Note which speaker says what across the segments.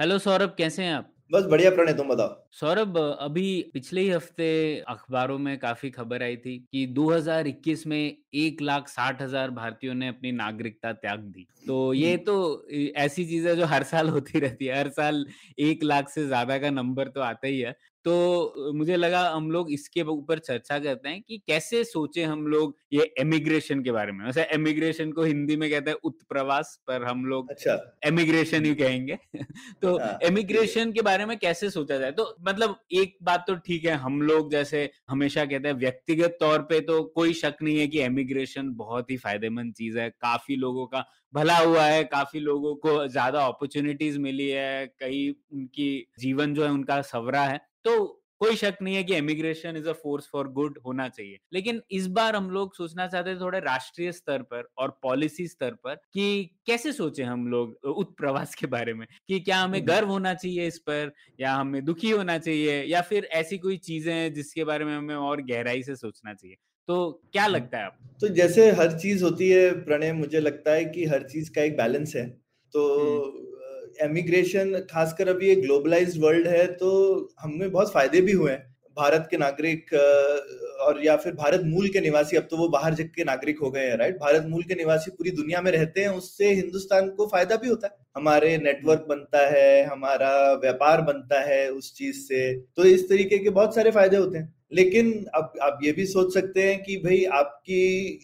Speaker 1: Hello Saurabh कैसे हैं आप?
Speaker 2: बस बढ़िया प्रणय तुम बताओ।
Speaker 1: सौरभ अभी पिछले ही हफ़्ते अखबारों में काफ़ी खबर आई थी कि 2021 में एक लाख साठ हज़ार भारतीयों ने अपनी नागरिकता त्याग दी। तो ये तो ऐसी चीज़ है जो हर साल होती रहती है हर साल एक लाख से ज़्यादा का नंबर तो आता ही है। तो मुझे लगा हम लोग इसके ऊपर चर्चा करते हैं कि कैसे सोचे हम लोग ये एमिग्रेशन के बारे में। वैसे एमिग्रेशन को हिंदी में कहते हैं उत्प्रवास पर हम लोग
Speaker 2: अच्छा।
Speaker 1: एमिग्रेशन ही कहेंगे। तो
Speaker 2: हाँ,
Speaker 1: एमिग्रेशन के बारे में कैसे सोचा जाए? तो मतलब एक बात तो ठीक है हम लोग जैसे हमेशा कहते हैं व्यक्तिगत तौर पे तो कोई शक नहीं है कि एमिग्रेशन बहुत ही फ़ायदेमंद चीज़ है। काफ़ी लोगों का भला हुआ है काफ़ी लोगों को ज़्यादा अपॉर्चुनिटीज़ मिली है कई उनकी जीवन जो है उनका सवरा है। तो कोई शक नहीं है कि immigration is a force for good होना चाहिए। लेकिन इस बार हम लोग सोचना चाहते हैं थोड़े राष्ट्रीय स्तर पर और पॉलिसी स्तर पर कि कैसे सोचे हम लोग उत्प्रवास के बारे में? कि क्या हमें। गर्व होना चाहिए इस पर या हमें दुखी होना चाहिए या फिर ऐसी कोई चीज़ें हैं जिसके बारे में हमें और गहराई से सोचना चाहिए? तो क्या लगता है आप
Speaker 3: तो जैसे हर चीज़ होती है प्रणय मुझे लगता है कि हर चीज़ का एक बैलेंस है। तो एमिग्रेशन खासकर अभी एक ग्लोबलाइज वर्ल्ड है तो हमें बहुत फ़ायदे भी हुए हैं। भारत के नागरिक और या फिर भारत मूल के निवासी, अब तो वो बाहर जग के नागरिक हो गए हैं राइट भारत मूल के निवासी पूरी दुनिया में रहते हैं, उससे हिंदुस्तान को फ़ायदा भी होता है। हमारे नेटवर्क बनता है, हमारा व्यापार बनता है उस चीज़ से तो इस तरीके के बहुत सारे फ़ायदे होते हैं। लेकिन अब आप ये भी सोच सकते हैं कि भाई आपकी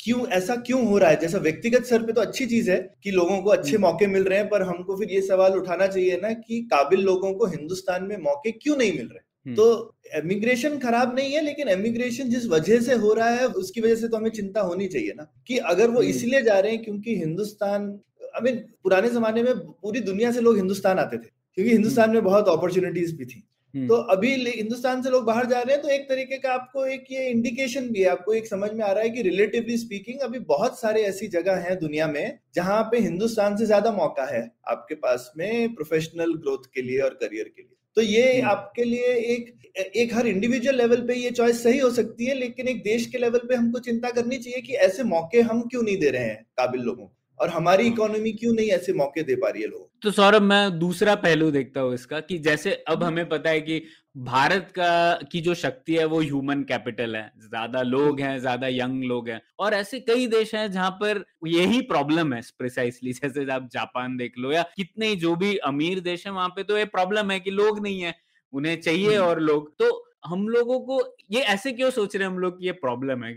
Speaker 3: क्यों ऐसा क्यों हो रहा है? जैसा व्यक्तिगत स्तर पे तो अच्छी चीज़ है कि लोगों को अच्छे मौके मिल रहे हैं पर हमको फिर ये सवाल उठाना चाहिए ना कि काबिल लोगों को हिंदुस्तान में मौके क्यों नहीं मिल रहे?
Speaker 1: हम्म,
Speaker 3: तो एमिग्रेशन खराब नहीं है लेकिन एमिग्रेशन जिस वजह से हो रहा है उसकी वजह से तो हमें चिंता होनी चाहिए ना कि अगर वो
Speaker 1: हम्म।
Speaker 3: इसलिए जा रहे हैं क्योंकि हिंदुस्तान आई मीन पुराने जमाने में पूरी दुनिया से लोग हिंदुस्तान आते थे क्योंकि हिंदुस्तान में बहुत अपॉर्चुनिटीज़ भी थी।
Speaker 1: हम्म,
Speaker 3: तो अभी हिंदुस्तान से लोग बाहर जा रहे हैं तो एक तरीके का आपको एक ये इंडिकेशन भी है आपको एक समझ में आ रहा है कि रिलेटिवली स्पीकिंग अभी बहुत सारे ऐसी जगह हैं दुनिया में जहाँ पे हिंदुस्तान से ज़्यादा मौका है आपके पास में प्रोफेशनल ग्रोथ के लिए और करियर के लिए तो ये
Speaker 1: हम्म।
Speaker 3: आपके लिए एक एक हर इंडिविजुअल लेवल पे ये चॉइस सही हो सकती है लेकिन एक देश के लेवल पे हमको चिंता करनी चाहिए कि ऐसे मौके हम क्यों नहीं दे रहे हैं काबिल लोगों और हमारी
Speaker 1: हाँ।
Speaker 3: इकोनॉमी क्यों नहीं ऐसे मौके दे पा रही है लोगों
Speaker 1: तो सौरभ मैं दूसरा पहलू देखता हूँ इसका कि जैसे अब हमें पता है कि भारत का की जो शक्ति है वो ह्यूमन कैपिटल है। ज़्यादा लोग हैं ज़्यादा यंग लोग हैं। और ऐसे कई देश हैं जहाँ पर यही प्रॉब्लम है प्रिसाइसली जैसे आप जापान देख लो या कितने जो भी अमीर देश है वहाँ पे तो ये प्रॉब्लम है कि लोग नहीं है उन्हें चाहिए
Speaker 3: हम्म।
Speaker 1: और लोग। तो हम लोगों को ये ऐसे क्यों सोच रहे हैं हम लोग कि ये प्रॉब्लम है?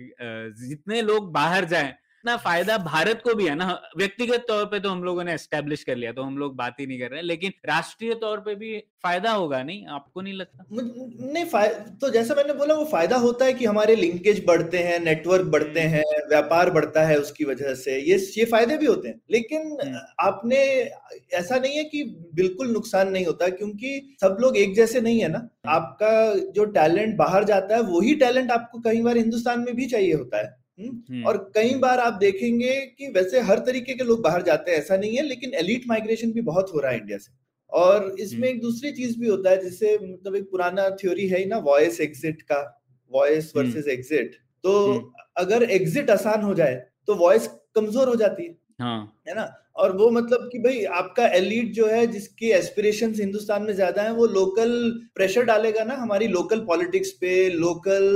Speaker 1: जितने लोग बाहर जाएँ इतना फ़ायदा भारत को भी है ना व्यक्तिगत तौर पे तो हम लोगों ने एस्टेब्लिश कर लिया तो हम लोग बात ही नहीं कर रहे लेकिन राष्ट्रीय तौर पे भी फ़ायदा होगा नहीं? आपको नहीं लगता?
Speaker 3: नहीं तो जैसा मैंने बोला वो फ़ायदा होता है कि हमारे लिंकेज बढ़ते हैं नेटवर्क बढ़ते हैं व्यापार बढ़ता है उसकी वजह से ये ये फ़ायदे भी होते हैं लेकिन
Speaker 1: हम्म।
Speaker 3: आपने ऐसा नहीं है कि बिल्कुल नुकसान नहीं होता क्योंकि सब लोग एक जैसे नहीं है ना। आपका जो टैलेंट बाहर जाता है वही टैलेंट आपको कई बार हिंदुस्तान में भी चाहिए होता है। हम्म?
Speaker 1: हम्म,
Speaker 3: और कई बार आप देखेंगे कि वैसे हर तरीके के लोग बाहर जाते हैं ऐसा नहीं है लेकिन एलिट माइग्रेशन भी बहुत हो रहा है इंडिया से। और इसमें
Speaker 1: हम्म।
Speaker 3: एक दूसरी चीज़ भी होता है जिससे मतलब एक पुराना थ्योरी है ना वॉइस एग्जिट का वॉयस
Speaker 1: वर्सेज
Speaker 3: वर्सेस एग्जिट तो
Speaker 1: हम्म।
Speaker 3: अगर एग्जिट आसान हो जाए तो वॉइस कमज़ोर हो जाती है।
Speaker 1: हाँ।
Speaker 3: है ना? और वो मतलब कि भाई आपका एलिट जो है जिसकी एस्पिरेशन हिंदुस्तान में ज़्यादा है वो लोकल प्रेशर डालेगा ना हमारी लोकल पॉलिटिक्स पे लोकल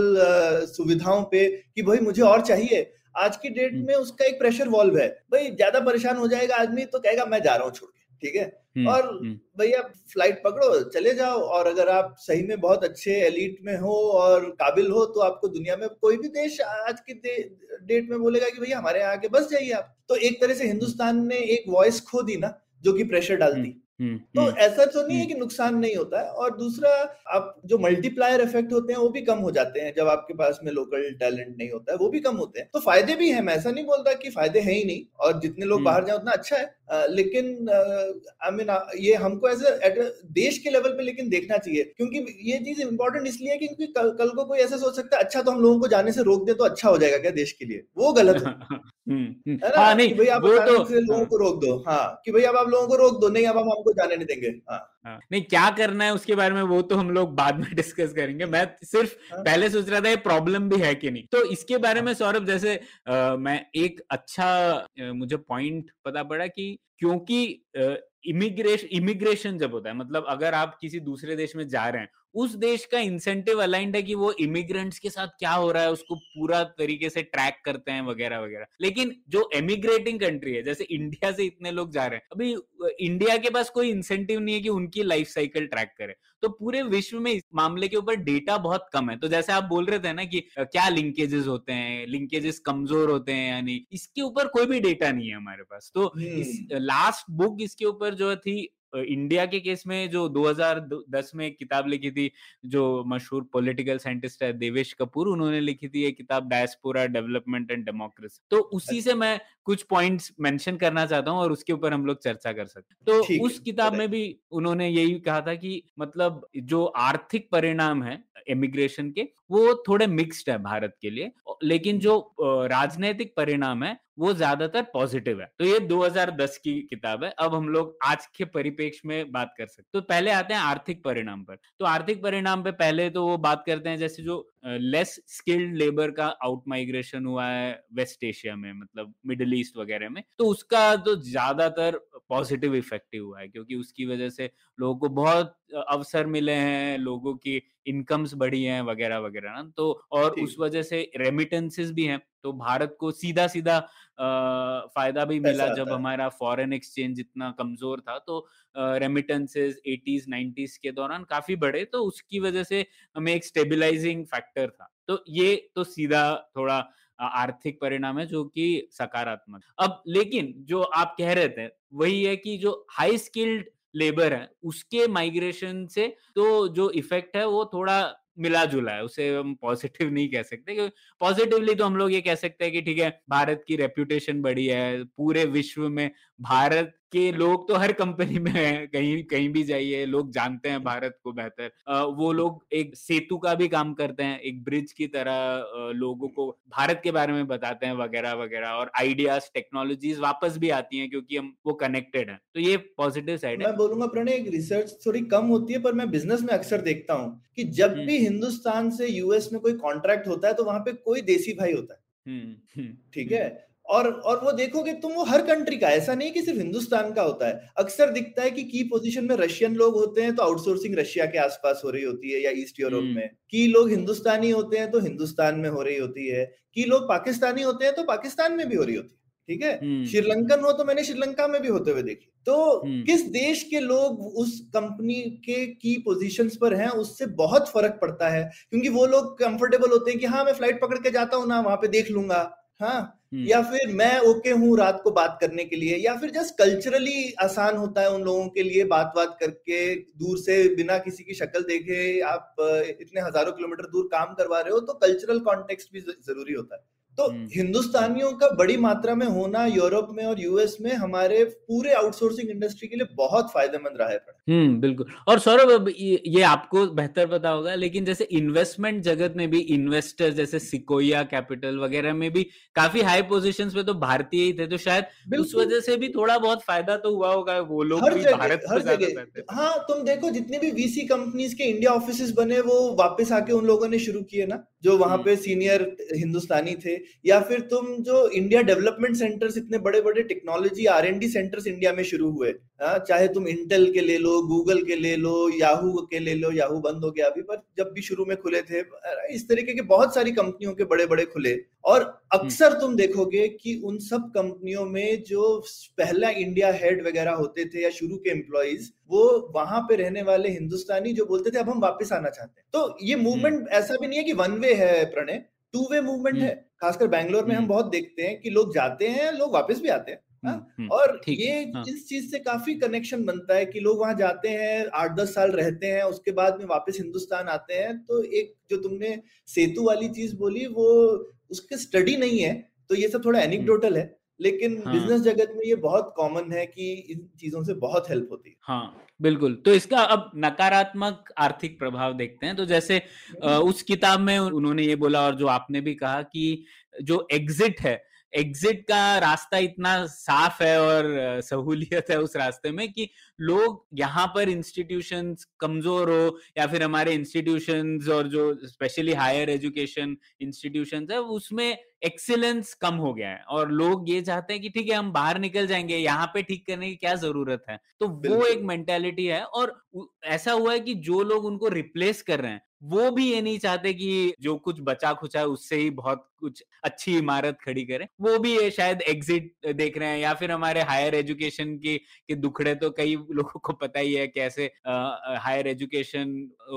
Speaker 3: सुविधाओं पे कि भाई मुझे और चाहिए। आज की डेट
Speaker 1: हम्म।
Speaker 3: में उसका एक प्रेशर वॉल्व है। भाई ज़्यादा परेशान हो जाएगा आदमी तो कहेगा मैं जा रहा हूँ छोड़ के। ठीक है? और
Speaker 1: हम्म,
Speaker 3: भैया फ़्लाइट पकड़ो चले जाओ और अगर आप सही में बहुत अच्छे एलिट में हो और काबिल हो तो आपको दुनिया में कोई भी देश आज की दे- डेट में बोलेगा कि भैया हमारे यहाँ आके बस जाइए आप। तो एक तरह से हिंदुस्तान ने एक वॉइस खो दी ना जो कि प्रेशर डालती
Speaker 1: हम्म,
Speaker 3: तो
Speaker 1: हम्म,
Speaker 3: ऐसा तो नहीं है
Speaker 1: हम्म।
Speaker 3: कि नुकसान नहीं होता है और दूसरा आप जो मल्टीप्लायर इफ़ेक्ट होते हैं वो भी कम हो जाते हैं जब आपके पास में लोकल टैलेंट नहीं होता है वो भी कम होते हैं। तो फ़ायदे भी हैं मैं ऐसा नहीं बोलता कि फ़ायदे हैं ही नहीं और जितने लोग
Speaker 1: हम्म।
Speaker 3: बाहर जाए उतना अच्छा है लेकिन आई मीन ये हमको एज एट देश के लेवल पे लेकिन देखना चाहिए क्योंकि ये चीज़ इंपॉर्टेंट इसलिए है क्योंकि कल, कल को कोई ऐसा सोच सकता है अच्छा तो हम लोगों को जाने से रोक दे तो अच्छा हो जाएगा क्या देश के लिए? वो गलत है।
Speaker 1: हम्म, हम्म।
Speaker 3: ना?
Speaker 1: हाँ नहीं
Speaker 3: भाई आप
Speaker 1: वो तो
Speaker 3: लोगों
Speaker 1: हाँ,
Speaker 3: को रोक दो हाँ कि भाई अब आप लोगों को रोक दो नहीं अब हम हमको जाने नहीं देंगे हाँ।
Speaker 1: हाँ, नहीं क्या करना है उसके बारे में वो तो हम लोग बाद में डिस्कस करेंगे। मैं सिर्फ़
Speaker 3: हाँ।
Speaker 1: पहले सोच रहा था ये प्रॉब्लम भी है कि नहीं। तो इसके बारे में सौरभ जैसे आ, मैं एक अच्छा मुझे पॉइंट पता पड़ा कि क्योंकि इमिग्रेशन इमिग्रेशन जब होता है मतलब अगर आप किसी दूसरे देश में जा रहे हैं उस देश का इंसेंटिव अलाइंड है कि वो इमिग्रेंट्स के साथ क्या हो रहा है उसको पूरा तरीके से ट्रैक करते हैं वगैरह वगैरह। लेकिन जो एमिग्रेटिंग कंट्री है जैसे इंडिया से इतने लोग जा रहे हैं अभी इंडिया के पास कोई इंसेंटिव नहीं है कि उनकी लाइफ साइकिल ट्रैक करे। तो पूरे विश्व में इस मामले के ऊपर डेटा बहुत कम है। तो जैसे आप बोल रहे थे ना कि क्या लिंकेजेस होते हैं लिंकेजेस कमज़ोर होते हैं यानी इसके ऊपर कोई भी डेटा नहीं है हमारे पास। तो इस लास्ट बुक इसके ऊपर जो थी इंडिया के केस में जो 2010 में एक किताब लिखी थी जो मशहूर पॉलिटिकल साइंटिस्ट है देवेश कपूर उन्होंने लिखी थी ये किताब डायस्पोरा डेवलपमेंट एंड डेमोक्रेसी तो उसी से मैं कुछ पॉइंट्स मेंशन करना चाहता हूँ और उसके ऊपर हम लोग चर्चा कर सकते तो उस किताब में भी उन्होंने यही कहा था कि मतलब जो आर्थिक परिणाम है इमिग्रेशन के वो थोड़े मिक्स्ड है भारत के लिए लेकिन जो। राजनैतिक परिणाम है वो ज़्यादातर पॉजिटिव है। तो ये 2010 की किताब है अब हम लोग आज के परिपेक्ष में बात कर सकते तो पहले आते हैं आर्थिक परिणाम पर। तो आर्थिक परिणाम पे पहले तो वो बात करते हैं जैसे जो लेस स्किल्ड लेबर का आउट माइग्रेशन हुआ है वेस्ट एशिया में मतलब मिडल ईस्ट वगैरह में। तो उसका तो ज़्यादातर पॉजिटिव इफ़ेक्टिव हुआ है क्योंकि उसकी वजह से लोगों को बहुत अवसर मिले हैं लोगों की इनकम्स बढ़ी हैं वगैरह वगैरह ना। तो और उस वजह से रेमिटेंसेस भी हैं। तो भारत को सीधा सीधा फ़ायदा भी मिला जब हमारा फॉरेन एक्सचेंज इतना कमज़ोर था। तो रेमिटेंसेस 80s 90s के दौरान काफ़ी बढ़े तो उसकी वजह से हमें एक स्टेबलाइजिंग फैक्टर था। तो ये तो सीधा थोड़ा आर्थिक परिणाम है जो कि सकारात्मक। अब लेकिन जो आप कह रहे थे वही है कि जो हाई स्किल्ड लेबर है उसके माइग्रेशन से तो जो इफ़ेक्ट है वो थोड़ा मिला जुला है, उसे हम पॉजिटिव नहीं कह सकते क्योंकि पॉजिटिवली तो हम लोग ये कह सकते हैं कि ठीक है, भारत की रेप्यूटेशन बढ़ी है, पूरे विश्व में भारत के लोग तो हर कंपनी में हैं कहीं कहीं भी जाइए लोग जानते हैं भारत को बेहतर। वो लोग एक सेतु का भी काम करते हैं एक ब्रिज की तरह लोगों को भारत के बारे में बताते हैं वगैरह वगैरह और आइडियाज़ टेक्नोलॉजीज़ वापस भी आती हैं क्योंकि हम वो कनेक्टेड हैं। तो ये पॉजिटिव साइड है।
Speaker 3: मैं बोलूँगा प्रणय एक रिसर्च थोड़ी कम होती है पर मैं बिज़नेस में अक्सर देखता हूँ कि जब
Speaker 1: हम्म।
Speaker 3: भी हिंदुस्तान से यूएस में कोई कॉन्ट्रैक्ट होता है तो वहाँ पे कोई देसी भाई होता है।
Speaker 1: हम्म, हम्म,
Speaker 3: ठीक है? और और वो देखोगे तुम वो हर कंट्री का ऐसा नहीं कि सिर्फ़ हिंदुस्तान का होता है। अक्सर दिखता है कि की पोजीशन में रशियन लोग होते हैं तो आउटसोर्सिंग रशिया के आसपास हो रही होती है या ईस्ट यूरोप
Speaker 1: हम्म।
Speaker 3: में। की लोग हिंदुस्तानी होते हैं तो हिंदुस्तान में हो रही होती है। की लोग पाकिस्तानी होते हैं तो पाकिस्तान में भी हो रही होती है। ठीक है?
Speaker 1: हम्म,
Speaker 3: श्रीलंकन हो तो मैंने श्रीलंका में भी होते हुए देखी। तो
Speaker 1: हम्म।
Speaker 3: किस देश के लोग उस कंपनी के की पोजीशंस पर हैं उससे बहुत फ़र्क पड़ता है। क्योंकि वो लोग कंफर्टेबल होते हैं कि हाँ मैं फ़्लाइट पकड़ के जाता हूँ ना वहाँ पे देख लूँगा। हाँ? या फिर मैं ओके हूँ रात को बात करने के लिए या फिर जस्ट कल्चरली आसान होता है उन लोगों के लिए बात बात करके दूर से बिना किसी की शक्ल देखे आप इतने हज़ारों किलोमीटर दूर काम करवा रहे हो तो कल्चरल कॉन्टेक्स्ट भी ज़रूरी होता है। तो
Speaker 1: हम्म।
Speaker 3: हिंदुस्तानियों का बड़ी मात्रा में होना यूरोप में और यूएस में हमारे पूरे आउटसोर्सिंग इंडस्ट्री के लिए बहुत फ़ायदेमंद रहा है
Speaker 1: हम्म बिल्कुल। और सौरभ अब ये, ये आपको बेहतर पता होगा लेकिन जैसे इन्वेस्टमेंट जगत में भी इन्वेस्टर जैसे सिकोया कैपिटल वगैरह में भी काफ़ी हाई पोजीशंस पे तो भारतीय ही थे तो शायद उस वजह से भी थोड़ा बहुत फ़ायदा तो हुआ होगा वो लोग भी
Speaker 3: जगह
Speaker 1: भारत
Speaker 3: हर जगह। हाँ तुम देखो जितने भी वीसी कंपनीज़ के इंडिया ऑफ़िस बने वो वापस आके उन लोगों ने शुरू किए ना जो वहाँ
Speaker 1: हम्म।
Speaker 3: पे सीनियर हिंदुस्तानी थे या फिर तुम जो इंडिया डेवलपमेंट सेंटर्स इतने बड़े बड़े technology R and D centres India में शुरू हुए हाँ, चाहे तुम इंटेल के ले लो गूगल के ले लो याहू के ले लो याहू बंद हो गया अभी पर जब भी शुरू में खुले थे इस तरीके के बहुत सारी कंपनियों के बड़े बड़े खुले। और अक्सर तुम देखोगे कि उन सब कंपनियों में जो पहला इंडिया हेड वगैरह होते थे या शुरू के एम्प्लॉयज़ वो वहाँ पे रहने वाले हिंदुस्तानी जो बोलते थे अब हम वापस आना चाहते हैं। तो ये मूवमेंट ऐसा भी नहीं है कि वन वे है प्रणय। टू वे मूवमेंट है। खासकर बैंगलोर में हम
Speaker 1: हम्म।
Speaker 3: बहुत देखते हैं कि लोग जाते हैं लोग वापस भी आते हैं। हाँ,
Speaker 1: हम्म, हम्म,
Speaker 3: और ये
Speaker 1: हाँ।
Speaker 3: इस चीज़ से काफ़ी कनेक्शन बनता है कि लोग वहाँ जाते हैं आठ दस साल रहते हैं उसके बाद में वापस हिंदुस्तान आते हैं तो एक जो तुमने सेतु वाली चीज़ बोली वो उसके स्टडी नहीं है तो ये सब थोड़ा एनिक्डोटल है लेकिन
Speaker 1: हाँ।
Speaker 3: बिज़नेस जगत में ये बहुत कॉमन है कि इन चीज़ों से बहुत हेल्प होती है
Speaker 1: हाँ बिल्कुल तो इसका अब नकारात्मक आर्थिक प्रभाव देखते हैं तो जैसे उस किताब में उन्होंने ये बोला और जो आपने भी कहा कि जो एग्जिट है एग्जिट का रास्ता इतना साफ़ है और सहूलियत है उस रास्ते में कि लोग यहाँ पर इंस्टीट्यूशन कमज़ोर हो या फिर हमारे इंस्टीट्यूशन और जो स्पेशली हायर एजुकेशन इंस्टीट्यूशन है उसमें एक्सीलेंस कम हो गया है। और लोग ये चाहते हैं कि ठीक है हम बाहर निकल जाएँगे यहाँ पे ठीक करने की क्या ज़रूरत है? तो वो एक मेंटेलिटी है और ऐसा हुआ है कि जो लोग उनको रिप्लेस कर रहे हैं वो भी ये नहीं चाहते कि जो कुछ बचा खुचा है, उससे ही बहुत कुछ अच्छी इमारत खड़ी करें। वो भी ये शायद एग्जिट देख रहे हैं या फिर हमारे हायर एजुकेशन के के दुखड़े तो कई लोगों को पता ही है कैसे हायर एजुकेशन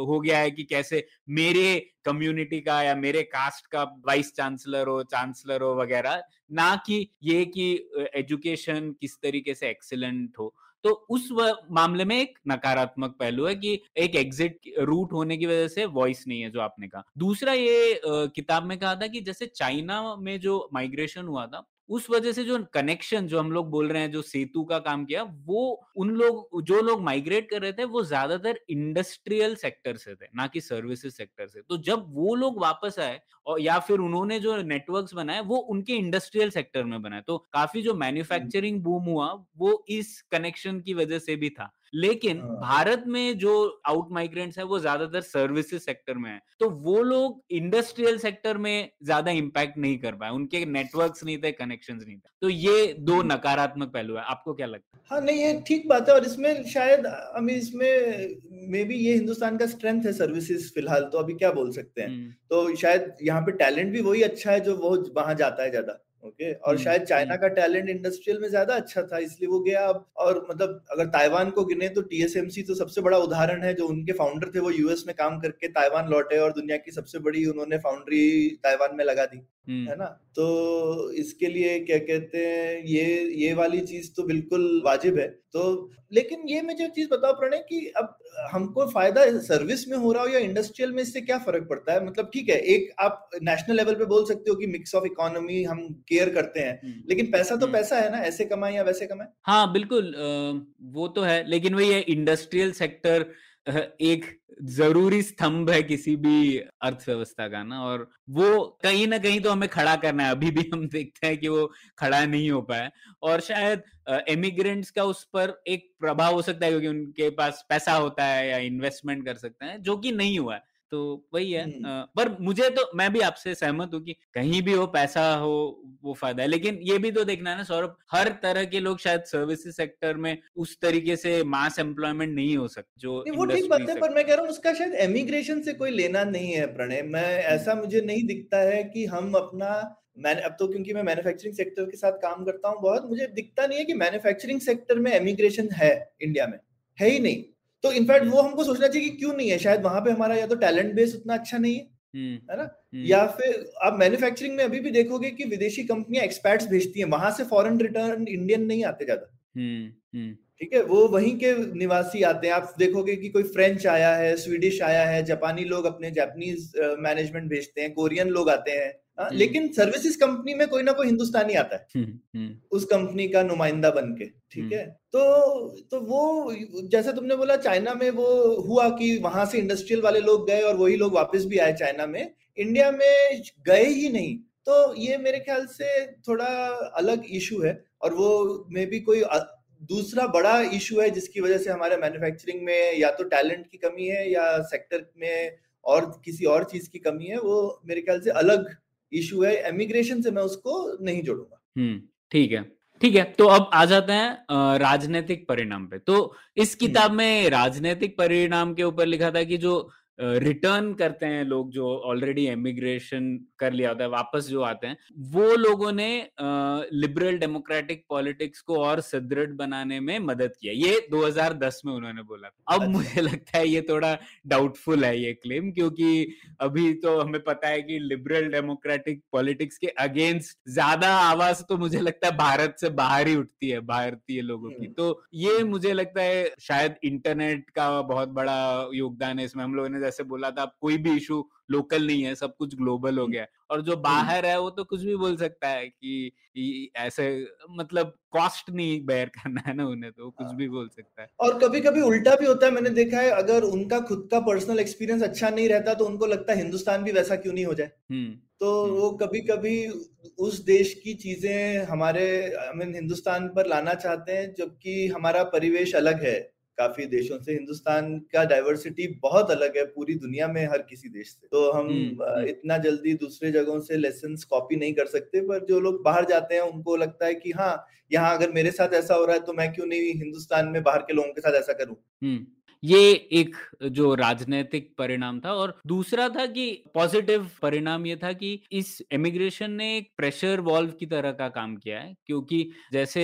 Speaker 1: हो गया है कि कैसे मेरे कम्युनिटी का या मेरे कास्ट का वाइस चांसलर हो चांसलर हो वगैरह, ना कि ये कि एजुकेशन किस तरीके से एक्सीलेंट हो। तो उस मामले में एक नकारात्मक पहलू है कि एक एग्जिट रूट होने की वजह से वॉइस नहीं है, जो आपने कहा। दूसरा ये किताब में कहा था कि जैसे चाइना में जो माइग्रेशन हुआ था उस वजह से जो कनेक्शन जो हम लोग बोल रहे हैं जो सेतु का काम किया वो उन लोग जो लोग माइग्रेट कर रहे थे वो ज़्यादातर इंडस्ट्रियल सेक्टर से थे ना कि सर्विसेज़ सेक्टर से। तो जब वो लोग वापस आए और या फिर उन्होंने जो नेटवर्क्स बनाए वो उनके इंडस्ट्रियल सेक्टर में बनाए। तो काफ़ी जो मैन्युफैक्चरिंग बूम हुआ वो इस कनेक्शन की वजह से भी था। लेकिन
Speaker 3: हाँ।
Speaker 1: भारत में जो आउट माइग्रेंट्स है वो ज़्यादातर सर्विसेज़ सेक्टर में है। तो वो लोग इंडस्ट्रियल सेक्टर में ज़्यादा इम्पैक्ट नहीं कर पाए। उनके नेटवर्क्स नहीं थे कनेक्शंस नहीं थे। तो ये दो नकारात्मक पहलू है। आपको क्या लगता है?
Speaker 3: हाँ नहीं ये ठीक बात है और इसमें शायद अभी इसमें मे बी ये हिंदुस्तान का स्ट्रेंथ है सर्विसेज़ फ़िलहाल तो अभी क्या बोल सकते हैं?
Speaker 1: हम्म,
Speaker 3: तो शायद यहाँ पे टैलेंट भी वही अच्छा है जो वो वहाँ जाता है ज़्यादा। ओके? और
Speaker 1: हम्म,
Speaker 3: शायद चाइना
Speaker 1: हम्म।
Speaker 3: का टैलेंट इंडस्ट्रियल में ज़्यादा अच्छा था इसलिए वो गया अब। और मतलब अगर ताइवान को गिने तो टीएसएमसी तो सबसे बड़ा उदाहरण है जो उनके फाउंडर थे वो यूएस में काम करके ताइवान लौटे और दुनिया की सबसे बड़ी उन्होंने फाउंड्री ताइवान में लगा दी
Speaker 1: हम्म,
Speaker 3: है ना? तो इसके लिए क्या कहते हैं ये ये वाली चीज़ तो बिल्कुल वाजिब है। तो लेकिन ये मुझे चीज़ बताओ प्रणय कि अब हमको फ़ायदा सर्विस में हो रहा हो या इंडस्ट्रियल में इससे क्या फ़र्क पड़ता है? मतलब ठीक है एक आप नेशनल लेवल पे बोल सकते हो कि मिक्स ऑफ़ इकोनॉमी हम केयर करते हैं
Speaker 1: हम्म।
Speaker 3: लेकिन पैसा तो
Speaker 1: हम्म।
Speaker 3: पैसा है ना ऐसे कमाए या वैसे कमाए
Speaker 1: हाँ बिल्कुल वो तो है लेकिन वही है इंडस्ट्रियल सेक्टर एक ज़रूरी स्तंभ है किसी भी अर्थव्यवस्था का ना और वो कहीं ना कहीं तो हमें खड़ा करना है अभी भी हम देखते हैं कि वो खड़ा नहीं हो पाया और शायद एमिग्रेंट्स का उस पर एक प्रभाव हो सकता है क्योंकि उनके पास पैसा होता है या इन्वेस्टमेंट कर सकते हैं जो कि नहीं हुआ है तो वही है। पर मुझे तो मैं भी आपसे सहमत हूँ कि कहीं भी हो पैसा हो वो फ़ायदा है। लेकिन ये भी तो देखना है ना सौरभ हर तरह के लोग शायद सर्विसेज़ सेक्टर में उस तरीके से मास एम्प्लॉयमेंट नहीं हो सकते जो
Speaker 3: वो ठीक बात है पर मैं कह रहा हूँ उसका शायद एमिग्रेशन से कोई लेना नहीं है प्रणय। मैं ऐसा मुझे नहीं दिखता है कि हम अपना मैंने अब तो क्योंकि मैं मैन्युफैक्चरिंग सेक्टर के साथ काम करता हूँ बहुत मुझे दिखता नहीं है कि मैन्युफैक्चरिंग सेक्टर में एमिग्रेशन है इंडिया में है ही नहीं। तो इनफैक्ट वो हमको सोचना चाहिए कि क्यों नहीं है? शायद वहाँ पे हमारा या तो टैलेंट बेस उतना अच्छा नहीं है
Speaker 1: हम्म,
Speaker 3: है ना?
Speaker 1: हम्म,
Speaker 3: या फिर आप मैन्युफैक्चरिंग में अभी भी देखोगे कि विदेशी कंपनियाँ एक्सपर्ट्स भेजती हैं वहाँ से फॉरेन रिटर्न इंडियन नहीं आते ज़्यादा।
Speaker 1: हम्म, हम्म,
Speaker 3: ठीक है? वो वहीं के निवासी आते हैं। आप देखोगे कि कोई फ्रेंच आया है स्वीडिश आया है जापानी लोग अपने जापानीज मैनेजमेंट भेजते हैं कोरियन लोग आते हैं।
Speaker 1: हम्म।
Speaker 3: लेकिन सर्विसेज़ कंपनी में कोई ना कोई हिंदुस्तानी आता है।
Speaker 1: हम्म, हम्म,
Speaker 3: उस कंपनी का नुमाइंदा बन के ठीक
Speaker 1: हम्म।
Speaker 3: है तो तो वो जैसे तुमने बोला चाइना में वो हुआ कि वहाँ से इंडस्ट्रियल वाले लोग गए और वही लोग वापस भी आए चाइना में इंडिया में गए ही नहीं। तो ये मेरे ख्याल से थोड़ा अलग इशू है और वो मे भी कोई दूसरा बड़ा इशू है जिसकी वजह से हमारे मैन्युफैक्चरिंग में या तो टैलेंट की कमी है या सेक्टर में और किसी और चीज़ की कमी है वो मेरे ख्याल से अलग इशू है एमिग्रेशन से मैं उसको नहीं जोड़ूँगा।
Speaker 1: हम्म, ठीक है। ठीक है तो अब आ जाते हैं राजनीतिक परिणाम पे। तो इस किताब में राजनीतिक परिणाम के ऊपर लिखा था कि जो रिटर्न करते हैं लोग जो ऑलरेडी एमिग्रेशन कर लिया होता है वापस जो आते हैं वो लोगों ने लिबरल डेमोक्रेटिक पॉलिटिक्स को और सुदृढ़ बनाने में मदद किया ये 2010 में उन्होंने बोला था अब
Speaker 3: अच्छा।
Speaker 1: मुझे लगता है ये थोड़ा डाउटफुल है ये क्लेम क्योंकि अभी तो हमें पता है कि लिबरल डेमोक्रेटिक पॉलिटिक्स के अगेंस्ट ज़्यादा आवाज़ तो मुझे लगता है भारत से बाहर ही उठती है भारतीय लोगों की
Speaker 3: हम्म।
Speaker 1: तो ये मुझे लगता है शायद इंटरनेट का बहुत बड़ा योगदान है इसमें हम लोगों ने जैसे बोला था कोई भी इशू लोकल नहीं है सब कुछ ग्लोबल हो गया है। और जो बाहर है वो तो कुछ भी बोल सकता है कि ऐसे मतलब कॉस्ट नहीं बेयर करना है ना उन्हें तो कुछ भी बोल सकता है।
Speaker 3: और कभी कभी उल्टा भी होता है मैंने देखा है अगर उनका खुद का पर्सनल एक्सपीरियंस अच्छा नहीं रहता तो उनको लगता है हिंदुस्तान भी वैसा क्यों नहीं हो जाए? तो वो कभी कभी उस देश की चीज़ें हमारे आई मीन हिंदुस्तान पर लाना चाहते हैं जबकि हमारा परिवेश अलग है। काफ़ी देशों से हिंदुस्तान का डाइवर्सिटी बहुत अलग है पूरी दुनिया में हर किसी देश से। तो हम इतना जल्दी दूसरे जगहों से लेसन कॉपी नहीं कर सकते पर जो लोग बाहर जाते हैं उनको लगता है कि हाँ यहाँ अगर मेरे साथ ऐसा हो रहा है तो मैं क्यों नहीं हिंदुस्तान में बाहर के लोगों के साथ ऐसा करूँ?
Speaker 1: ये एक जो राजनीतिक परिणाम था और दूसरा था कि पॉजिटिव परिणाम ये था कि इस इमिग्रेशन ने एक प्रेशर वॉल्व की तरह का काम किया है, क्योंकि जैसे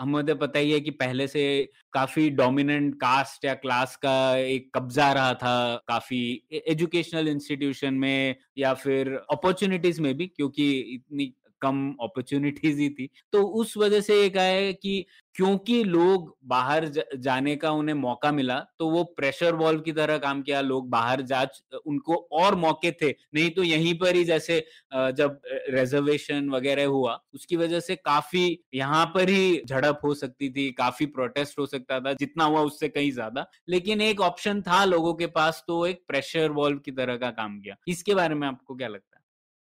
Speaker 1: हमें पता ही है कि पहले से काफ़ी डोमिनेंट कास्ट या क्लास का एक कब्जा रहा था, काफ़ी एजुकेशनल इंस्टीट्यूशन में या फिर अपॉर्चुनिटीज़ में भी, क्योंकि इतनी कम अपॉर्चुनिटीज़ ही थी। तो उस वजह से एक आया कि क्योंकि लोग बाहर जाने का उन्हें मौका मिला तो वो प्रेशर वॉल्व की तरह काम किया, लोग बाहर जा उनको और मौके थे। नहीं तो यहीं पर ही जैसे जब रिजर्वेशन वगैरह हुआ, उसकी वजह से काफ़ी यहाँ पर ही झड़प हो सकती थी, काफ़ी प्रोटेस्ट हो सकता था, जितना हुआ उससे कहीं ज़्यादा। लेकिन एक ऑप्शन था लोगों के पास तो एक प्रेशर वॉल्व की तरह का काम किया। इसके बारे में आपको क्या लगता है?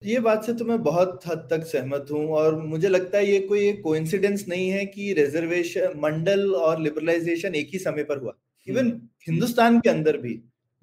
Speaker 3: ये बात से तो मैं बहुत हद तक सहमत हूँ और मुझे लगता है ये कोई कोइंसिडेंस नहीं है कि रिजर्वेशन मंडल और लिबरलाइजेशन एक ही समय पर हुआ। इवन हम्म, हिंदुस्तान के अंदर भी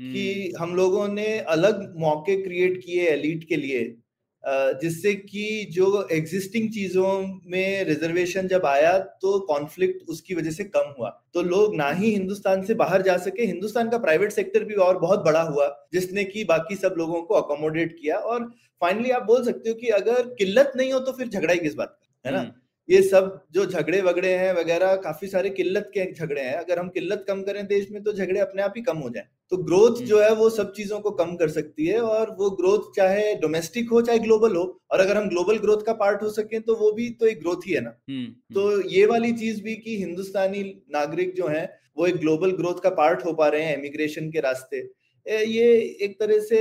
Speaker 3: कि हम्म। हम लोगों ने अलग मौके क्रिएट किए एलिट के लिए। जिससे कि जो एग्जिस्टिंग चीज़ों में रिजर्वेशन जब आया तो कॉन्फ्लिक्ट उसकी वजह से कम हुआ। तो लोग ना ही हिंदुस्तान से बाहर जा सके हिंदुस्तान का प्राइवेट सेक्टर भी और बहुत बड़ा हुआ जिसने कि बाकी सब लोगों को अकोमोडेट किया। और फाइनली आप बोल सकते हो कि अगर किल्लत नहीं हो तो फिर झगड़ा ही किस बात का? है ना? हम्म। ये सब जो झगड़े वगड़े हैं वगैरह काफ़ी सारे किल्लत के झगड़े हैं। अगर हम किल्लत कम करें देश में तो झगड़े अपने आप ही कम हो जाए। तो ग्रोथ हम्म। जो है वो सब चीज़ों को कम कर सकती है और वो ग्रोथ चाहे डोमेस्टिक हो चाहे ग्लोबल हो और अगर हम ग्लोबल ग्रोथ का पार्ट हो सके तो वो भी तो एक ग्रोथ ही है ना। हम्म, तो ये वाली चीज़ भी कि हिंदुस्तानी नागरिक जो है वो एक ग्लोबल ग्रोथ का पार्ट हो पा रहे हैं इमिग्रेशन के रास्ते। ये एक तरह से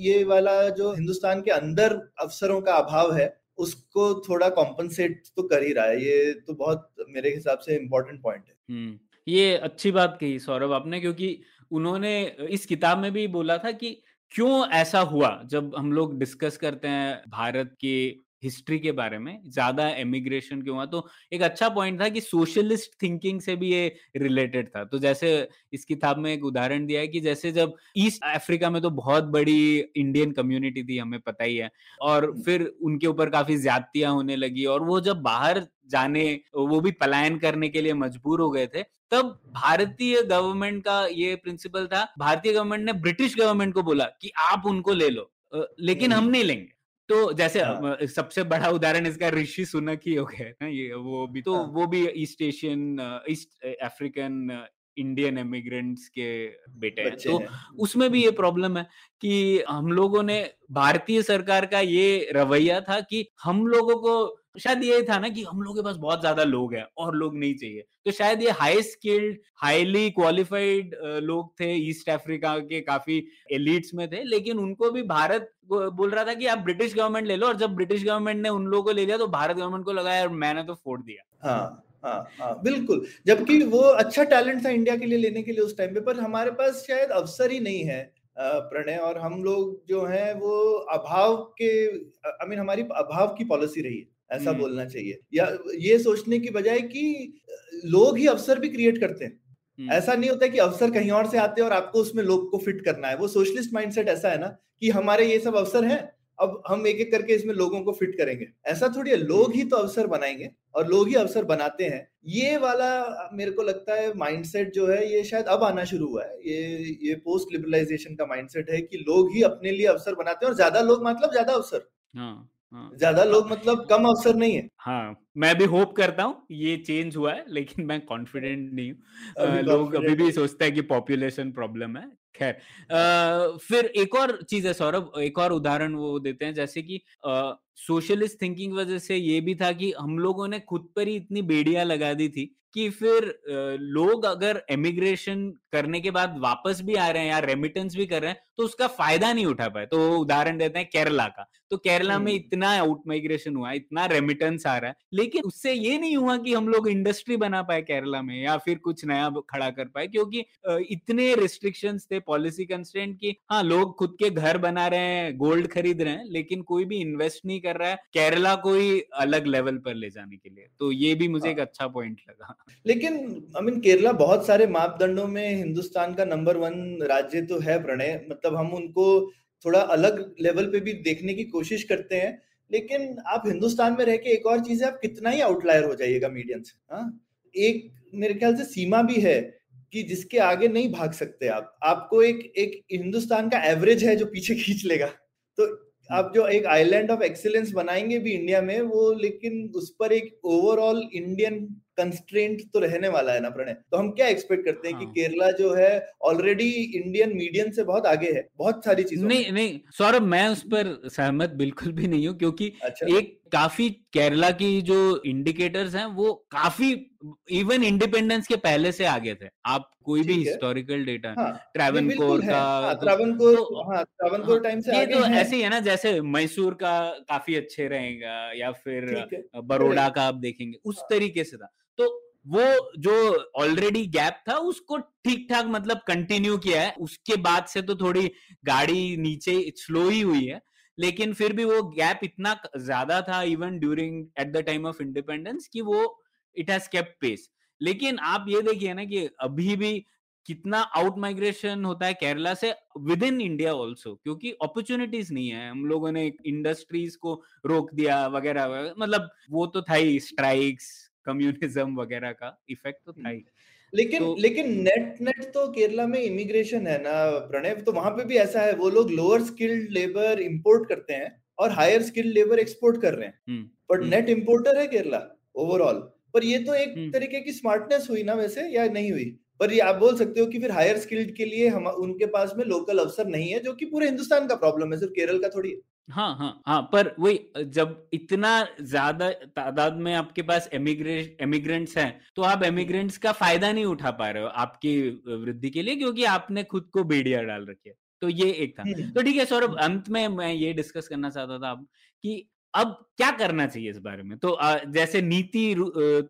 Speaker 3: ये वाला जो हिंदुस्तान के अंदर अवसरों का अभाव है उसको थोड़ा कॉम्पनसेट तो कर ही रहा है। ये तो बहुत मेरे हिसाब से इम्पोर्टेंट पॉइंट है।
Speaker 1: हम्म, ये अच्छी बात कही सौरभ आपने क्योंकि उन्होंने इस किताब में भी बोला था कि क्यों ऐसा हुआ? जब हम लोग डिस्कस करते हैं भारत के हिस्ट्री के बारे में ज़्यादा एमिग्रेशन क्यों हुआ? तो एक अच्छा पॉइंट था कि सोशलिस्ट थिंकिंग से भी ये रिलेटेड था। तो जैसे इस किताब में एक उदाहरण दिया है कि जैसे जब ईस्ट अफ्रीका में तो बहुत बड़ी इंडियन कम्युनिटी थी हमें पता ही है। और फिर उनके ऊपर काफ़ी ज्यादतियाँ होने लगी और वो जब बाहर जाने वो भी पलायन करने के लिए मजबूर हो गए थे तब भारतीय गवर्नमेंट का ये प्रिंसिपल था भारतीय गवर्नमेंट ने ब्रिटिश गवर्नमेंट को बोला कि आप उनको ले लो। लेकिन हम नहीं लेंगे। तो जैसे हाँ. सबसे बड़ा उदाहरण इसका ऋषि सुनक ही हो गया ना ये वो भी तो हाँ. वो भी East Asian East African Indian immigrants के बेटे हैं। तो उसमें भी ये प्रॉब्लम है कि हम लोगों ने भारतीय सरकार का ये रवैया था कि हम लोगों को शायद ये था ना कि हम लोगों के पास बहुत ज़्यादा लोग हैं और लोग नहीं चाहिए। तो शायद ये हाई स्किल्ड हाईली क्वालिफाइड लोग थे ईस्ट अफ्रीका के काफ़ी एलिट्स में थे लेकिन उनको भी भारत बोल रहा था कि आप ब्रिटिश गवर्नमेंट ले लो और जब ब्रिटिश गवर्नमेंट ने उन लोगों को ले लिया तो भारत गवर्नमेंट को लगाया और मैंने तो फोड़ दिया।
Speaker 3: हाँ। हाँ हाँ बिल्कुल जबकि वो अच्छा टैलेंट था इंडिया के लिए लेने के लिए उस टाइम पे पर हमारे पास शायद अवसर ही नहीं है प्रणय और हम लोग जो हैं वो अभाव के आई मीन हमारी अभाव की पॉलिसी रही है ऐसा हम्म। बोलना चाहिए या ये सोचने की बजाय कि लोग ही अवसर भी क्रिएट करते हैं हम्म। ऐसा नहीं होता कि अवसर कहीं और से आते हैं और आपको उसमें लोग को फिट करना है वो सोशलिस्ट माइंडसेट ऐसा है ना कि हमारे ये सब अवसर हैं अब हम एक एक करके इसमें लोगों को फिट करेंगे। ऐसा थोड़ी है लोग ही तो अवसर बनाएँगे और लोग ही अवसर बनाते हैं। ये वाला मेरे को लगता है माइंडसेट जो है ये शायद अब आना शुरू हुआ है। ये ये पोस्ट लिबरलाइजेशन का माइंडसेट है कि लोग ही अपने लिए अवसर बनाते हैं और ज़्यादा लोग मतलब ज़्यादा अवसर। हाँ हाँ। ज़्यादा लोग मतलब कम अवसर नहीं है।
Speaker 1: हाँ मैं भी होप करता हूँ ये चेंज हुआ है लेकिन मैं कॉन्फिडेंट नहीं हूँ। लोग अभी भी सोचते हैं कि पॉपुलेशन प्रॉब्लम है। खैर फिर एक और चीज़ है, सौरभ, एक और उदाहरण वो देते हैं, जैसे कि सोशलिस्ट थिंकिंग वजह से ये भी था कि हम लोगों ने खुद पर ही इतनी बेड़िया लगा दी थी कि फिर लोग अगर एमिग्रेशन करने के बाद वापस भी आ रहे हैं या रेमिटेंस भी कर रहे हैं तो उसका फ़ायदा नहीं उठा पाए। तो उदाहरण देते हैं केरला का। तो केरला में इतना आउट माइग्रेशन हुआ इतना रेमिटेंस आ रहा है लेकिन उससे ये नहीं हुआ कि हम लोग इंडस्ट्री बना पाए केरला में या फिर कुछ नया खड़ा कर पाए क्योंकि इतने रिस्ट्रिक्शन थे पॉलिसी कंस्टेंट की हाँ लोग खुद के घर बना रहे हैं गोल्ड खरीद रहे हैं लेकिन कोई भी इन्वेस्ट नहीं कर रहा है केरला को ही अलग लेवल पर ले जाने के लिए। तो ये भी मुझे एक हाँ। अच्छा पॉइंट लगा।
Speaker 3: लेकिन आई मीन केरला बहुत सारे मापदंडों में हिंदुस्तान का नंबर वन राज्य तो है प्रणय मतलब हम उनको थोड़ा अलग लेवल पे भी देखने की कोशिश करते हैं, लेकिन आप हिंदुस्तान में रह के एक और चीज़ है, आप कितना ही आउटलायर हो जाइएगा मीडियम से हाँ? एक मेरे ख्याल से सीमा भी है कि जिसके आगे नहीं भाग सकते आप। आपको एक एक हिंदुस्तान का एवरेज है जो पीछे खींच लेगा। तो आप जो एक आइलैंड ऑफ़ एक्सीलेंस बनाएँगे भी इंडिया में, वो लेकिन उस पर एक ओवरऑल इंडियन कंस्ट्रेंट तो रहने वाला है ना प्रणय तो हम क्या एक्सपेक्ट करते हैं हाँ. कि केरला जो है ऑलरेडी इंडियन मीडियम से बहुत आगे है बहुत सारी चीज़ें
Speaker 1: नहीं नहीं सौरभ मैं उस पर सहमत बिल्कुल भी नहीं हूँ क्योंकि अच्छा। एक काफ़ी केरला की जो इंडिकेटर्स हैं वो काफ़ी इवन इंडिपेंडेंस के पहले से आगे थे। आप कोई भी हिस्टोरिकल डेटा ट्रेवनकोर का
Speaker 3: ट्रेवनकोर हाँ, ट्रेवनकोर टाइम तो, हाँ, से
Speaker 1: ये तो ऐसे ही है ना जैसे मैसूर का काफ़ी अच्छे रहेगा या फिर बड़ोड़ा का आप देखेंगे उस तरीके से था। तो वो जो ऑलरेडी गैप था उसको ठीक ठाक मतलब कंटिन्यू किया है। उसके बाद से तो थोड़ी गाड़ी नीचे स्लो ही हुई है लेकिन फिर भी वो गैप इतना ज़्यादा था even during at the time of independence कि वो इट हैज़ केप्ट पेस लेकिन आप ये देखिए ना कि अभी भी कितना आउट माइग्रेशन होता है केरला से विद इन इंडिया ऑल्सो क्योंकि अपॉर्चुनिटीज़ नहीं है। हम लोगों ने इंडस्ट्रीज़ को रोक दिया वगैरह मतलब वो तो था ही स्ट्राइक्स कम्युनिज्म वगैरह का इफ़ेक्ट तो था ही।
Speaker 3: लेकिन तो, लेकिन नेट नेट तो केरला में इमिग्रेशन है ना प्रणय तो वहाँ पे भी ऐसा है वो लोग लोअर स्किल्ड लेबर इंपोर्ट करते हैं और हायर स्किल्ड लेबर एक्सपोर्ट कर रहे हैं। बट नेट इम्पोर्टर है केरला ओवरऑल पर ये तो एक हम्म। तरीके की स्मार्टनेस हुई ना वैसे या नहीं हुई? पर ये आप बोल सकते हो कि फिर हायर स्किल्ड के लिए हम उनके पास में लोकल अवसर नहीं है जो कि पूरे हिंदुस्तान का प्रॉब्लम है सिर्फ़ केरल का थोड़ी है।
Speaker 1: हाँ हाँ हाँ पर वही जब इतना ज़्यादा तादाद में आपके पास एमिग्रेट एमिग्रेंट्स हैं तो आप एमिग्रेंट्स का फ़ायदा नहीं उठा पा रहे हो आपकी वृद्धि के लिए क्योंकि आपने खुद को बेड़िया डाल रखी है। तो ये एक था। हम्म। तो ठीक है सौरभ अंत में मैं ये डिस्कस करना चाहता था अब कि अब क्या करना चाहिए इस बारे में? तो जैसे नीति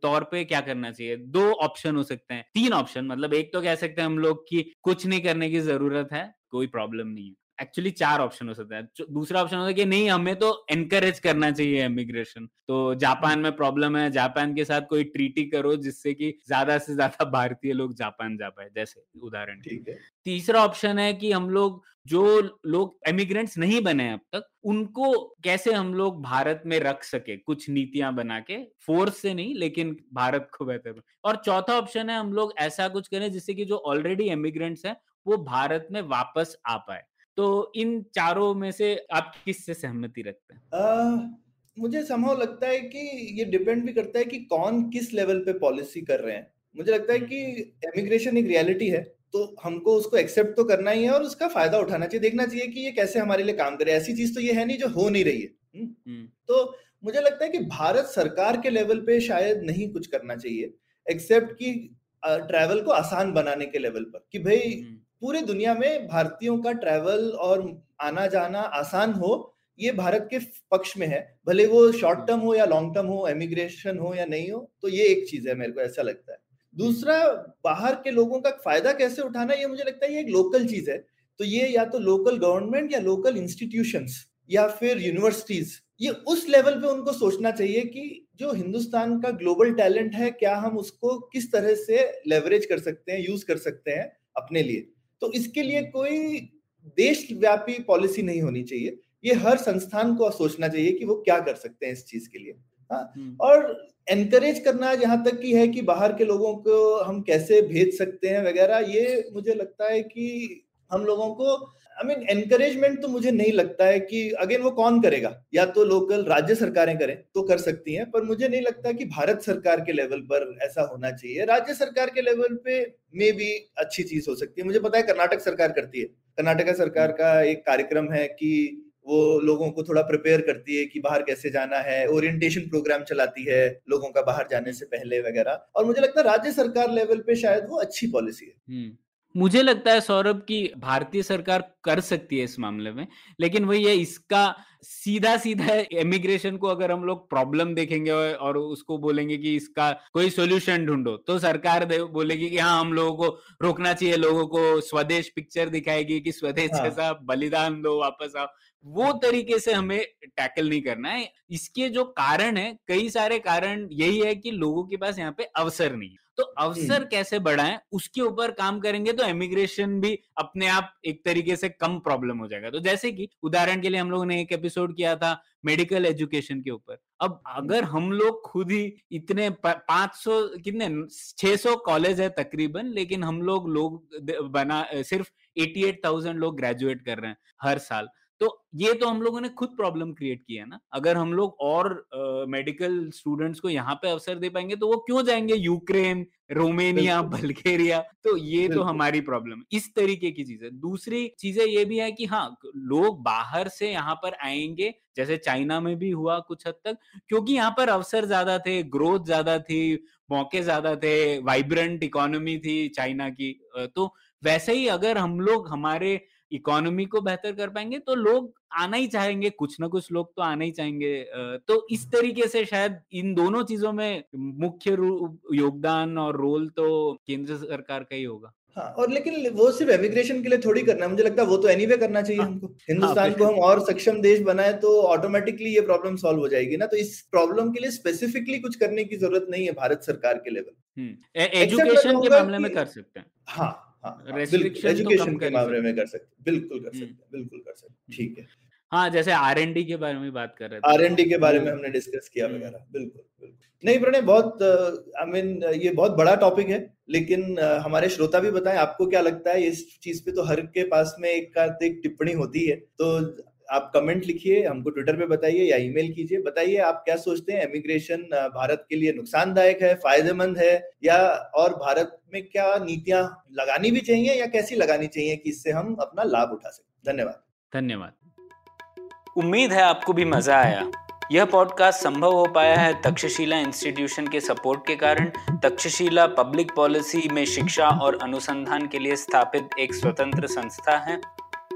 Speaker 1: तौर पे क्या करना चाहिए? दो ऑप्शन हो सकते हैं, तीन ऑप्शन मतलब एक तो कह सकते हैं हम लोग कि कुछ नहीं करने की ज़रूरत है, कोई प्रॉब्लम नहीं है। एक्चुअली चार ऑप्शन हो सकता है। दूसरा ऑप्शन होता है कि नहीं हमें तो एनकरेज करना चाहिए इमिग्रेशन तो जापान में प्रॉब्लम है जापान के साथ कोई ट्रीटी करो जिससे कि ज़्यादा से ज़्यादा भारतीय लोग जापान जा पाए जैसे उदाहरण
Speaker 3: ठीक है।
Speaker 1: तीसरा ऑप्शन है कि हम लोग जो लोग एमिग्रेंट्स नहीं बने अब तक उनको कैसे हम लोग भारत में रख सके कुछ नीतियाँ बना के फोर्स से नहीं लेकिन भारत को बेहतर और चौथा ऑप्शन है हम लोग ऐसा कुछ करें जिससे कि जो ऑलरेडी एमिग्रेंट्स हैं वो भारत में वापस आ पाए। तो इन चारों में से आप किससे सहमति रखते हैं?
Speaker 3: मुझे संभव लगता है कि ये डिपेंड भी करता है कि कौन किस लेवल पे पॉलिसी कर रहे हैं। मुझे लगता है कि एमिग्रेशन एक रियलिटी है तो हमको उसको एक्सेप्ट तो करना ही है और उसका फ़ायदा उठाना चाहिए देखना चाहिए कि ये कैसे हमारे लिए काम करे। ऐसी चीज़ तो ये है नहीं जो हो नहीं रही है। हम्म। तो मुझे लगता है कि भारत सरकार के लेवल पे शायद नहीं कुछ करना चाहिए एक्सेप्ट कि ट्रैवल को आसान बनाने के लेवल पर कि भाई हम्म। पूरे दुनिया में भारतीयों का ट्रैवल और आना जाना आसान हो, ये भारत के पक्ष में है। भले वो शॉर्ट टर्म हो या लॉन्ग टर्म हो एमिग्रेशन हो या नहीं हो तो ये एक चीज़ है मेरे को ऐसा लगता है। दूसरा, बाहर के लोगों का फ़ायदा कैसे उठाना, ये मुझे लगता है ये एक लोकल चीज़ है। तो ये या तो लोकल गवर्नमेंट या लोकल इंस्टीट्यूशन या फिर यूनिवर्सिटीज ये उस लेवल पे उनको सोचना चाहिए कि जो हिंदुस्तान का ग्लोबल टैलेंट है, क्या हम उसको किस तरह से लेवरेज कर सकते हैं यूज़ कर सकते हैं अपने लिए। तो इसके लिए कोई देशव्यापी पॉलिसी नहीं होनी चाहिए ये हर संस्थान को सोचना चाहिए कि वो क्या कर सकते हैं इस चीज़ के लिए हाँ हम्म। और एनकरेज करना यहाँ तक की है कि बाहर के लोगों को हम कैसे भेज सकते हैं वगैरह ये मुझे लगता है कि हम लोगों को आई मीन एनकरेजमेंट तो मुझे नहीं लगता है कि अगेन वो कौन करेगा? या तो लोकल राज्य सरकारें करें तो कर सकती हैं, पर मुझे नहीं लगता कि भारत सरकार के लेवल पर ऐसा होना चाहिए। राज्य सरकार के लेवल पे मे भी अच्छी चीज़ हो सकती है। मुझे पता है कर्नाटक सरकार करती है। कर्नाटक सरकार का एक कार्यक्रम है कि वो लोगों को थोड़ा प्रिपेयर करती है कि बाहर कैसे जाना है ओरिएंटेशन प्रोग्राम चलाती है लोगों का बाहर जाने से पहले वगैरह। और मुझे लगता है राज्य सरकार लेवल पे शायद वो अच्छी पॉलिसी है।
Speaker 1: हम्म। मुझे लगता है सौरभ की भारतीय सरकार कर सकती है इस मामले में लेकिन वही है इसका सीधा सीधा इमिग्रेशन को अगर हम लोग प्रॉब्लम देखेंगे और उसको बोलेंगे कि इसका कोई सोल्यूशन ढूंढो तो सरकार बोलेगी कि हाँ हम लोगों को रोकना चाहिए लोगों को स्वदेश पिक्चर दिखाएगी कि स्वदेश हाँ. जैसा बलिदान दो वापस आओ वो तरीके से हमें टैकल नहीं करना है। इसके जो कारण है कई सारे कारण यही है कि लोगों के पास यहाँ पे अवसर नहीं है। तो अवसर कैसे बढ़ाएँ उसके ऊपर काम करेंगे तो इमिग्रेशन भी अपने आप एक तरीके से कम प्रॉब्लम हो जाएगा। तो जैसे कि उदाहरण के लिए हम लोगों ने एक एपिसोड किया था मेडिकल एजुकेशन के ऊपर। अब अगर हम लोग खुद ही इतने 500 कितने 600 कॉलेज है तकरीबन लेकिन हम लोग लोग बना सिर्फ़ 88,000 लोग ग्रेजुएट कर रहे हैं हर साल। तो ये तो हम लोगों ने खुद प्रॉब्लम क्रिएट किया है ना। अगर हम लोग और मेडिकल uh, स्टूडेंट्स को यहाँ पे अवसर दे पाएँगे तो वो क्यों जाएँगे यूक्रेन रोमेनिया बल्गेरिया? तो ये तो हमारी प्रॉब्लम है। इस तरीके की चीज़। है दूसरी चीज़ें ये भी है कि हाँ लोग बाहर से यहाँ पर आएँगे जैसे चाइना में भी हुआ कुछ हद तक क्योंकि यहाँ पर अवसर ज़्यादा थे ग्रोथ ज़्यादा थी मौके ज़्यादा थे वाइब्रेंट इकोनॉमी थी चाइना की। तो वैसे ही अगर हम लोग हमारे इकोनॉमी को बेहतर कर पाएँगे तो लोग आना ही चाहेंगे कुछ ना कुछ लोग तो आना ही चाहेंगे। तो इस तरीके से शायद इन दोनों चीज़ों में मुख्य योगदान और रोल तो केंद्र सरकार का ही होगा।
Speaker 3: हाँ और लेकिन वो सिर्फ़ इमिग्रेशन के लिए थोड़ी करना है मुझे लगता है वो तो एनीवे करना चाहिए हाँ, हमको। हिंदुस्तान हाँ, को हम और सक्षम देश बनाए तो ऑटोमेटिकली ये प्रॉब्लम सॉल्व हो जाएगी ना तो इस प्रॉब्लम के लिए स्पेसिफिकली कुछ करने की ज़रूरत नहीं है भारत सरकार के लेवल
Speaker 1: एजुकेशन के मामले में कर सकते हैं।
Speaker 3: हाँ एजुकेशन हाँ, तो के मामले में कर सकते बिल्कुल कर सकते हम्म। बिल्कुल कर सकते ठीक है।
Speaker 1: हाँ जैसे आर एन डी के बारे में बात कर रहे थे।
Speaker 3: आर एन डी के बारे में हमने डिस्कस किया हम्म। वगैरह बिल्कुल बिल्कुल। नहीं प्रणय बहुत आई मीन ये बहुत बड़ा टॉपिक है लेकिन हमारे श्रोता भी बताएँ आपको क्या लगता है इस चीज़ पे तो हर के पास में एक एक टिप्पणी होती है तो आप कमेंट लिखिए हमको ट्विटर पे बताइए या ईमेल कीजिए। बताइए आप क्या सोचते हैं? इमिग्रेशन भारत के लिए नुकसानदायक है फ़ायदेमंद है या और भारत में क्या नीतियाँ लगानी भी चाहिए या कैसी लगानी चाहिए कि इससे हम अपना लाभ उठा सकें? धन्यवाद।
Speaker 1: धन्यवाद। उम्मीद है आपको भी मज़ा आया। यह पॉडकास्ट संभव हो पाया है तक्षशिला इंस्टीट्यूशन के सपोर्ट के कारण। तक्षशिला पब्लिक पॉलिसी में शिक्षा और अनुसंधान के लिए स्थापित एक स्वतंत्र संस्था है।